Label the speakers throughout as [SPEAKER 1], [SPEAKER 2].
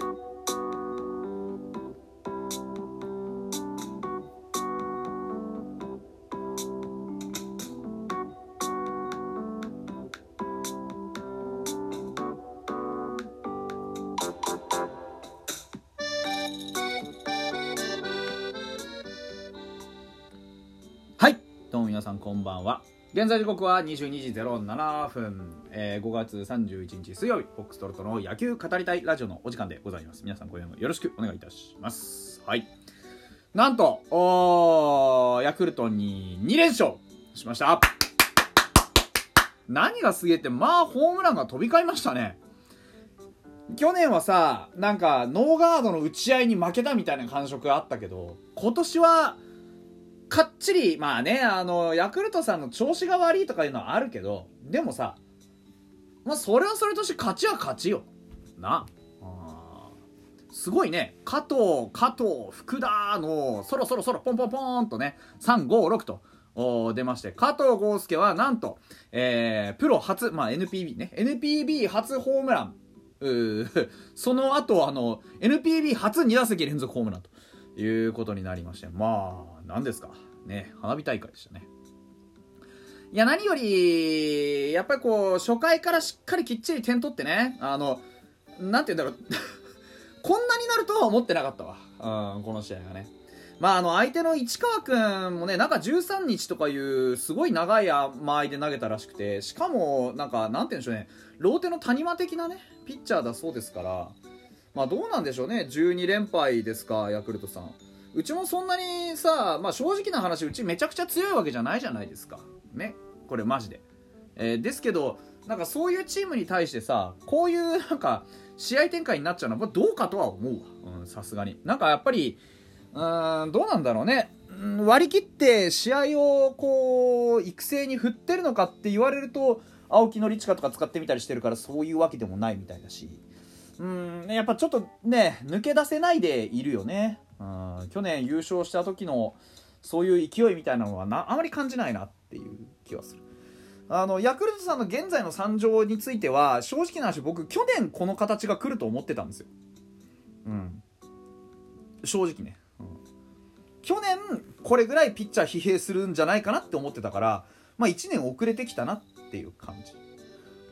[SPEAKER 1] はい。どうも皆さんこんばんは。現在時刻は22時07分、えー5月31日水曜日フォックストロットの野球語りたいラジオのお時間でございます。皆さん今夜もよろしくお願いいたします。はい。なんとおヤクルトに2連勝しました。何がすげえってまあホームランが飛び交いましたね。去年はさなんかノーガードの打ち合いに負けたみたいな感触があったけど今年はかっちりまあねあのヤクルトさんの調子が悪いとかいうのはあるけどでもさまあそれはそれとして勝ちは勝ちよ。な。すごいね。加藤加藤福田のそろそろそろポンポンポンとね356と。お出まして。加藤豪介はなんと、えープロ初、まあ、NPB ね。NPB 初ホームラン。う その後あの NPB 初2打席連続ホームランということになりまして。まあ何ですか？ね花火大会でしたね。いや何よりやっぱりこう初回からしっかりきっちり点取ってねあのなんて言うんだろう。こんなになるとは思ってなかったわ、うん、この試合がね。まああの相手の市川君もねなんか13日とかいうすごい長い間合いで投げたらしくてしかもなんかなんて言うんでしょうね。ローテの谷間的なねピッチャーだそうですからまあどうなんでしょうね。12連敗ですかヤクルトさん。うちもそんなにさ、まあ、正直な話うちめちゃくちゃ強いわけじゃないじゃないですか。ね。これマジで、えーですけどなんかそういうチームに対してさこういうなんか試合展開になっちゃうのはどうかとは思うわ。さすがに。なんかやっぱりうんどうなんだろうね。割り切って試合をこう育成に振ってるのかって言われると青木のリチカとか使ってみたりしてるからそういうわけでもないみたいだし。うんやっぱちょっとね抜け出せないでいるよね。うん。去年優勝した時のそういう勢いみたいなのはなあまり感じないなっていう気はする。あのヤクルトさんの現在の惨状については正直な話僕去年この形が来ると思ってたんですよ。うん。正直ね、うん。去年これぐらいピッチャー疲弊するんじゃないかなって思ってたからまあ1年遅れてきたなっていう感じ、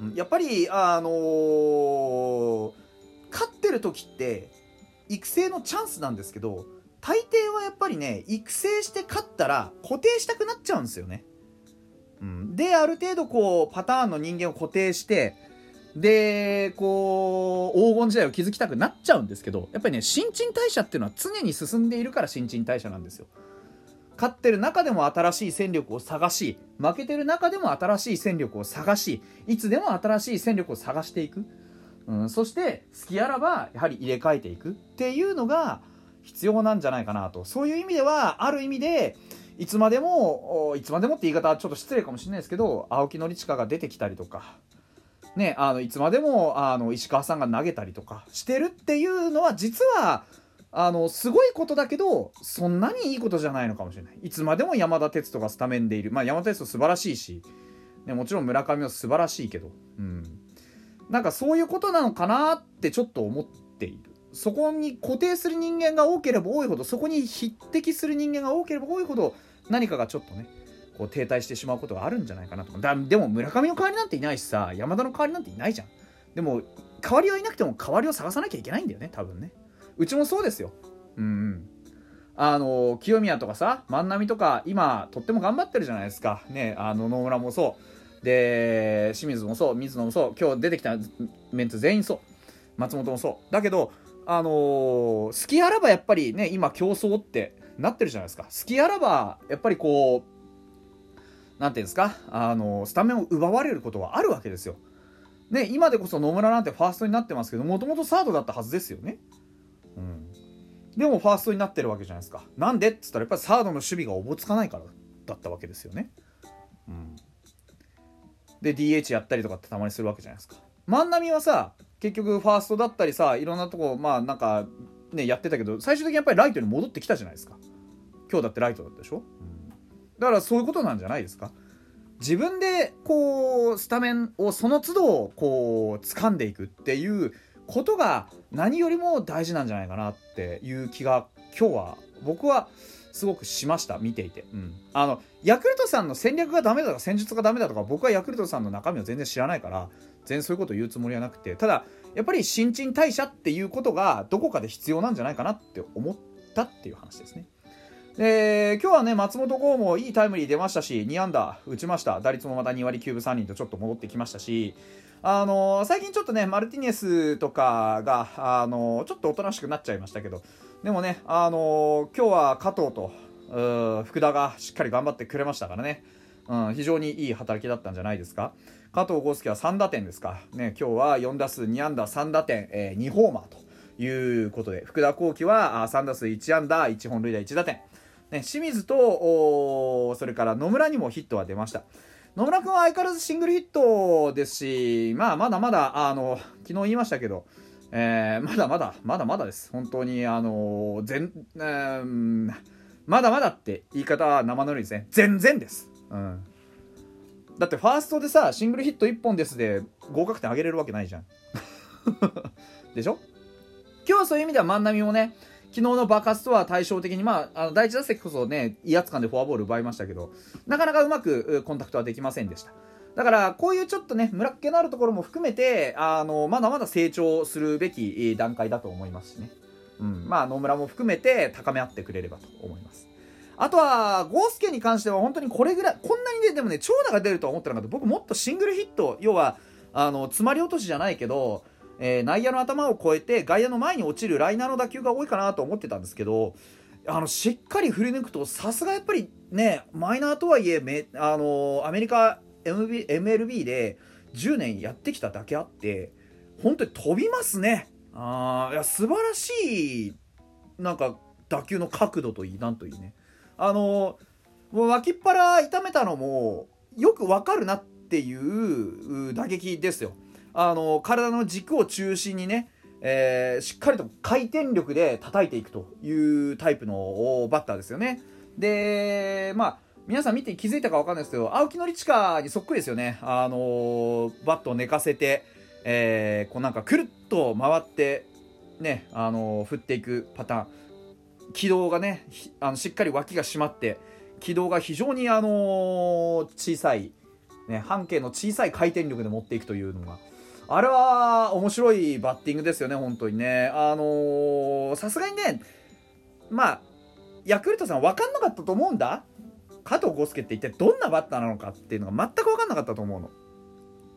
[SPEAKER 1] うん。やっぱりあのー勝ってる時って育成のチャンスなんですけど大抵はやっぱりね育成して勝ったら固定したくなっちゃうんですよね、うん、である程度こうパターンの人間を固定してでこう黄金時代を築きたくなっちゃうんですけどやっぱりね新陳代謝っていうのは常に進んでいるから新陳代謝なんですよ。勝ってる中でも新しい戦力を探し負けてる中でも新しい戦力を探しいつでも新しい戦力を探していく。うん、そして好きあらばやはり入れ替えていくっていうのが必要なんじゃないかなと。そういう意味ではある意味でいつまでもいつまでもって言い方はちょっと失礼かもしれないですけど青木宣親が出てきたりとか、ね、あのいつまでもあの石川さんが投げたりとかしてるっていうのは実はあのすごいことだけどそんなにいいことじゃないのかもしれない。いつまでも山田哲人がスタメンでいる。まあ山田哲人素晴らしいし、ね、もちろん村上も素晴らしいけどうん。なんかそういうことなのかなってちょっと思っている。そこに固定する人間が多ければ多いほどそこに匹敵する人間が多ければ多いほど何かがちょっとねこう停滞してしまうことがあるんじゃないかなと。だでも村上の代わりなんていないしさ山田の代わりなんていないじゃん。でも代わりはいなくても代わりを探さなきゃいけないんだよね多分ね。うちもそうですよ。うんうん。あの清宮とかさ万波とか今とっても頑張ってるじゃないですか。ねあの野村もそう。で清水もそう水野もそう今日出てきたメンツ全員そう。松本もそう。だけどあのー好きあらばやっぱりね今競争ってなってるじゃないですか。好きあらばやっぱりこうなんていうんですか？あのスタメンを奪われることはあるわけですよ。ね今でこそ野村なんてファーストになってますけどもともとサードだったはずですよね。うん。でもファーストになってるわけじゃないですか。なんで？っつったらやっぱりサードの守備がおぼつかないからだったわけですよね。うん。で DH やったりとかってたまにするわけじゃないですか。万波はさ結局ファーストだったりさいろんなとこまあなんかねやってたけど最終的にやっぱりライトに戻ってきたじゃないですか。今日だってライトだったでしょ、だからそういうことなんじゃないですか。自分でこうスタメンをその都度こう掴んでいくっていうことが何よりも大事なんじゃないかなっていう気が今日は僕はすごくしました見ていて、うん、あのヤクルトさんの戦略がダメだとか戦術がダメだとか僕はヤクルトさんの中身を全然知らないから全然そういうことを言うつもりはなくてただやっぱり新陳代謝っていうことがどこかで必要なんじゃないかなって思ったっていう話ですね。で今日はね松本剛もいいタイムリー出ましたし2安打打ちました。打率もまた2割9分3厘とちょっと戻ってきましたしあの最近ちょっとねマルティネスとかがあのちょっとおとなしくなっちゃいましたけどでもねあの今日は加藤と福田がしっかり頑張ってくれましたからね、うん、非常にいい働きだったんじゃないですか。加藤豪介は3打点ですか、ね、今日は4打数2安打3打点、えー、2ホーマーということで福田幸輝は3打数1安打1本塁打1打点、ね、清水とそれから野村にもヒットは出ました。野村君は相変わらずシングルヒットですし、まあ、まだまだあの昨日言いましたけどえー、まだまだまだまだです。本当にあの全、えー、まだまだって言い方は生のりですね。全然です、うん、だってファーストでさシングルヒット1本ですで合格点上げれるわけないじゃん。でしょ？今日はそういう意味では万波もね昨日の爆発とは対照的に、まあ、あの第1打席こそね威圧感でフォアボール奪いましたけどなかなかうまくコンタクトはできませんでした。だからこういうちょっとねムラっ気のあるところも含めてあのまだまだ成長するべき段階だと思いますしねうん、まあ野村も含めて高め合ってくれればと思います。あとは、ゴースケに関しては本当にこれぐらい、こんなにね、でもね、長打が出るとは思ってなかった。僕もっとシングルヒット、要は、あの、詰まり落としじゃないけど、えー、内野の頭を越えて外野の前に落ちるライナーの打球が多いかなと思ってたんですけど、あの、しっかり振り抜くと、さすがやっぱりね、マイナーとはいえ、めあの、アメリカ MLB で10年やってきただけあって、本当に飛びますね。あいや素晴らしいなんか打球の角度といいなんといいね。あのもう脇っ腹痛めたのもよくわかるなっていう打撃ですよ。あの体の軸を中心にね、えー、しっかりと回転力で叩いていくというタイプのバッターですよね。でまあ皆さん見て気づいたか分かんないですけど青木宣親にそっくりですよね。あのバットを寝かせてえー、こうなんかくるっと回ってね、あのー、振っていくパターン。軌道がねあのしっかり脇が締まって軌道が非常に、あのー、小さい、ね、半径の小さい回転力で持っていくというのが。あれは面白いバッティングですよね本当にね。あのさすがにねまあヤクルトさん分かんなかったと思うんだ。加藤豪介って一体どんなバッターなのかっていうのが全く分かんなかったと思うの。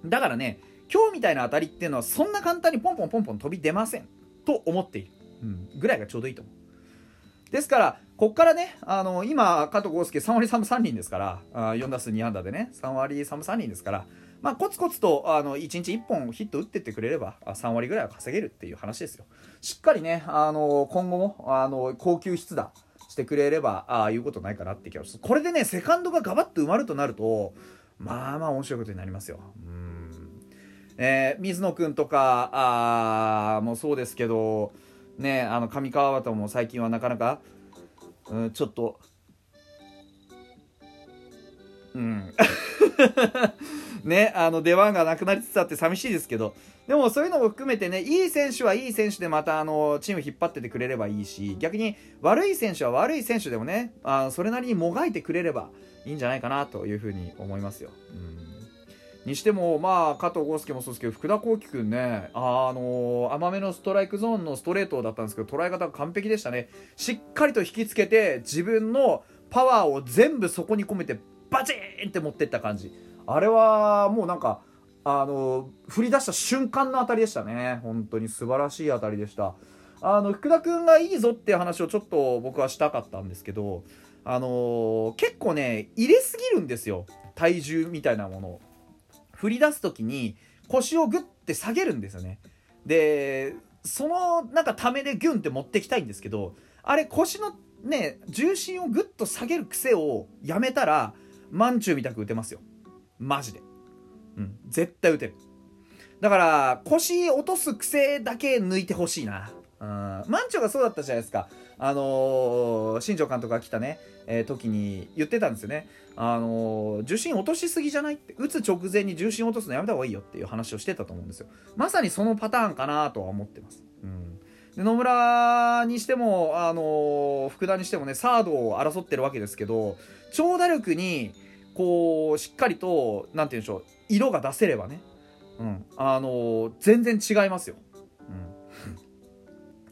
[SPEAKER 1] だからね今日みたいな当たりっていうのはそんな簡単にポンポンポンポン飛び出ませんと思っている、うん、ぐらいがちょうどいいと思う。ですからこっからねあの今加藤豪介3割3分3厘ですからあ4打数2安打でね3割3分3厘ですからまあ、コツコツとあの1日1本ヒット打ってってくれれば3割ぐらいは稼げるっていう話ですよ。しっかりね、あの今後もあの高級出打してくれればああいうことないかなって気がする。これでね、セカンドがガバッと埋まるとなると、まあまあ面白いことになりますよ。うんえー、水野君とかあもうそうですけど、ね、あの上川端も最近はなかなか、うん、ちょっと、うん。ね、あの出番がなくなりつつあって寂しいですけど、でもそういうのも含めてね、いい選手はいい選手でまたあのチーム引っ張っててくれればいいし、逆に悪い選手は悪い選手でもね、あそれなりにもがいてくれればいいんじゃないかなというふうに思いますよ。うんにしても、まあ、加藤豪介もそうですけど、福田幸輝君ね、あのー、甘めのストライクゾーンのストレートだったんですけど、捉え方が完璧でしたね。しっかりと引きつけて、自分のパワーを全部そこに込めて、バチーンって持ってった感じ。あれは、もうなんか、あの、振り出した瞬間の当たりでしたね。本当に素晴らしい当たりでした。あの、福田君がいいぞっていう話をちょっと僕はしたかったんですけど、あの、結構ね、入れすぎるんですよ。体重みたいなものを。振り出す時に腰をグッて下げるんですよねでそのなんかためでギュンって持ってきたいんですけどあれ腰のね重心をグッと下げる癖をやめたらマンチューみたく打てますよ。マジで。うん。絶対打てる。だから腰落とす癖だけ抜いてほしいな。うん。マンチョがそうだったじゃないですか。あのー、新庄監督が来たね、えー、時に言ってたんですよね。あのー、重心落としすぎじゃないって。打つ直前に重心落とすのやめた方がいいよっていう話をしてたと思うんですよ。まさにそのパターンかなとは思ってます。うん。で野村にしても、あの福田にしてもねサードを争ってるわけですけど長打力にこうしっかりと何て言うんでしょう色が出せればね、うん。あの全然違いますよ。うん。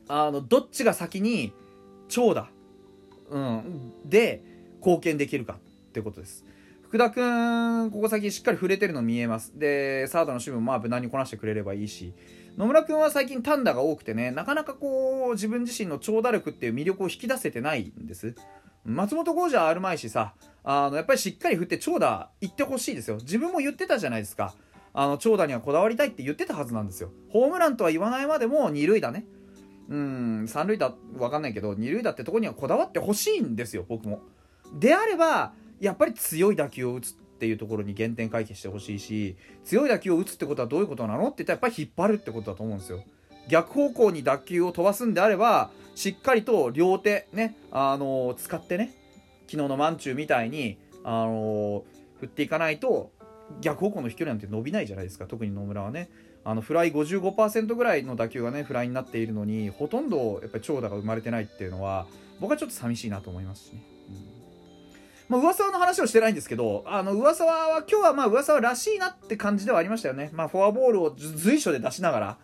[SPEAKER 1] あのどっちが先に長打、うん、で貢献できるかってことです。福田君ここ先しっかり触れてるの見えます。でサードの守備もまあ無難にこなしてくれればいいし。野村君は最近単打が多くてねなかなかこう自分自身の長打力っていう魅力を引き出せてないんです。松本剛者はあるまいしさあのやっぱりしっかり振って長打行ってほしいですよ。自分も言ってたじゃないですか。あの長打にはこだわりたいって言ってたはずなんですよ。ホームランとは言わないまでも二塁打ね。うん三塁打分かんないけど二塁打ってとこにはこだわってほしいんですよ僕も。であればやっぱり強い打球を打つっていうところに原点回帰してほしいし強い打球を打つってことはどういうことなのって言ったらやっぱり引っ張るってことだと思うんですよ。逆方向に打球を飛ばすんであればしっかりと両手ねあのー、使ってね昨日のマンチューみたいにあのー、振っていかないと逆方向の飛距離なんて伸びないじゃないですか特に野村はねあのフライ55%ぐらいの打球がねフライになっているのにほとんどやっぱり長打が生まれてないっていうのは僕はちょっと寂しいなと思いますしね。うんまあ、噂の話をしてないんですけど、あの、噂は、今日はまあ、噂はらしいなって感じではありましたよね。まあ、フォアボールを随所で出しなが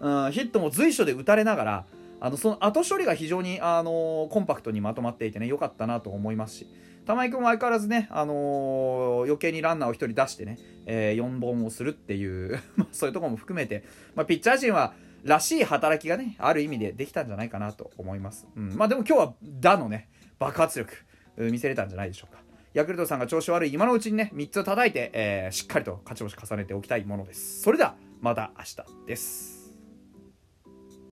[SPEAKER 1] ら、うん、ヒットも随所で打たれながら、あの、その後処理が非常に、あのコンパクトにまとまっていてね、良かったなと思いますし、玉井君も相変わらずね、あの、余計にランナーを1人出してね、えー、4本をするっていう そういうとこも含めて、まあ、ピッチャー陣は、らしい働きがね、ある意味でできたんじゃないかなと思います。うん、まあでも今日は、打のね、爆発力、見せれたんじゃないでしょうか。ヤクルトさんが調子悪い今のうちにね、3つ叩いて、えー、しっかりと勝ち星重ねておきたいものです。それでは、また明日です。